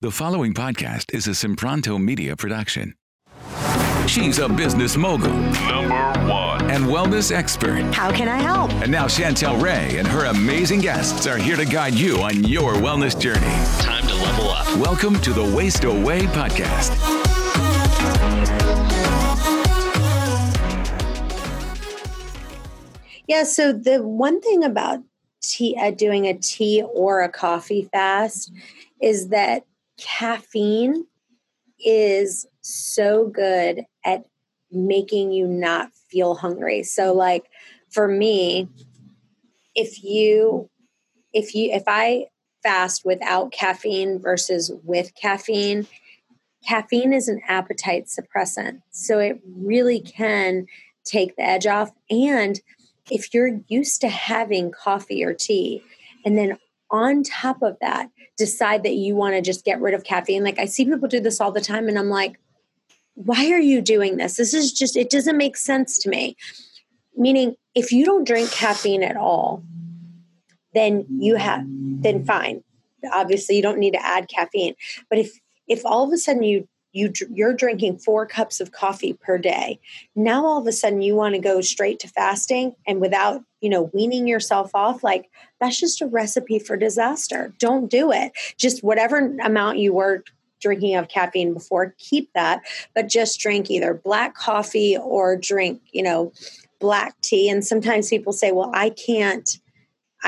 The following podcast is a Simpranto media production. She's a business mogul Number one. and wellness expert. How can I help? And now Chantel Ray and her amazing guests are here to guide you on your wellness journey. Time to level up. Welcome to the Waist Away podcast. Yeah, so the one thing about tea, uh, doing a tea or a coffee fast is that caffeine is so good at making you not feel hungry. So like for me, if you if you if I fast without caffeine versus with caffeine, caffeine is an appetite suppressant. So it really can take the edge off and if you're used to having coffee or tea and then on top of that decide that you want to just get rid of caffeine. Like i see people do this all the time and i'm like why are you doing this? This is just it doesn't make sense to me. Meaning if you don't drink caffeine at all then you have then fine. Obviously you don't need to add caffeine. But if if all of a sudden you you you're drinking four cups of coffee per day. Now all of a sudden you want to go straight to fasting and without you know weaning yourself off like that's just a recipe for disaster. Don't do it. Just whatever amount you were drinking of caffeine before keep that but just drink either black coffee or drink you know black tea. And sometimes people say well i can't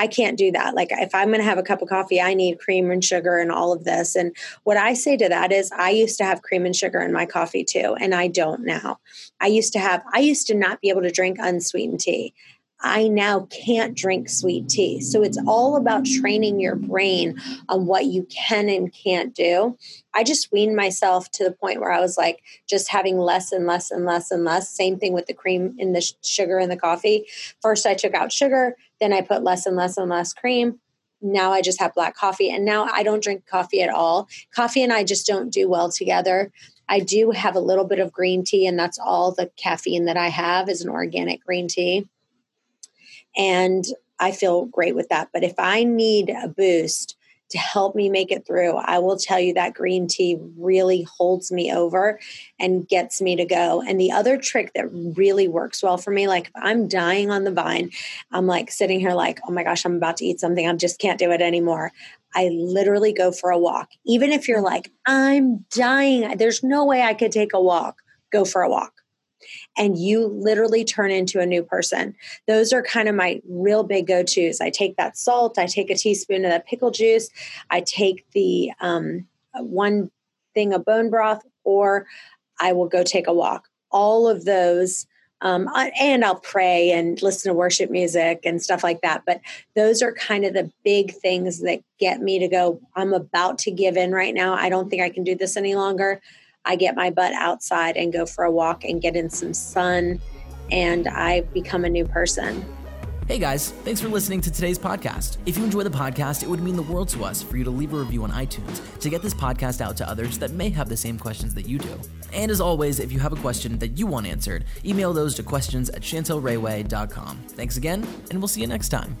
I can't do that. Like if I'm going to have a cup of coffee, I need cream and sugar and all of this. And what I say to that is I used to have cream and sugar in my coffee too, and I don't now. I used to have I used to not be able to drink unsweetened tea. I now can't drink sweet tea. So it's all about training your brain on what you can and can't do. I just weaned myself to the point where I was like just having less and less and less and less. Same thing with the cream and the sugar in the coffee. First, I took out sugar, then I put less and less and less cream. Now I just have black coffee, and now I don't drink coffee at all. Coffee and I just don't do well together. I do have a little bit of green tea, and that's all the caffeine that I have is an organic green tea and I feel great with that. But if I need a boost to help me make it through, I will tell you that green tea really holds me over and gets me to go. And the other trick that really works well for me, like if I'm dying on the vine, I'm like sitting here like, oh my gosh, I'm about to eat something. I just can't do it anymore. I literally go for a walk. Even if you're like, I'm dying, there's no way I could take a walk, go for a walk and you literally turn into a new person. Those are kind of my real big go tos. I take that salt, I take a teaspoon of that pickle juice, I take the um, one thing of bone broth, or I will go take a walk. All of those. Um, and I'll pray and listen to worship music and stuff like that. But those are kind of the big things that get me to go, I'm about to give in right now. I don't think I can do this any longer. I get my butt outside and go for a walk and get in some sun, and I become a new person. Hey guys, thanks for listening to today's podcast. If you enjoy the podcast, it would mean the world to us for you to leave a review on iTunes to get this podcast out to others that may have the same questions that you do. And as always, if you have a question that you want answered, email those to questions at chantelrayway.com. Thanks again, and we'll see you next time.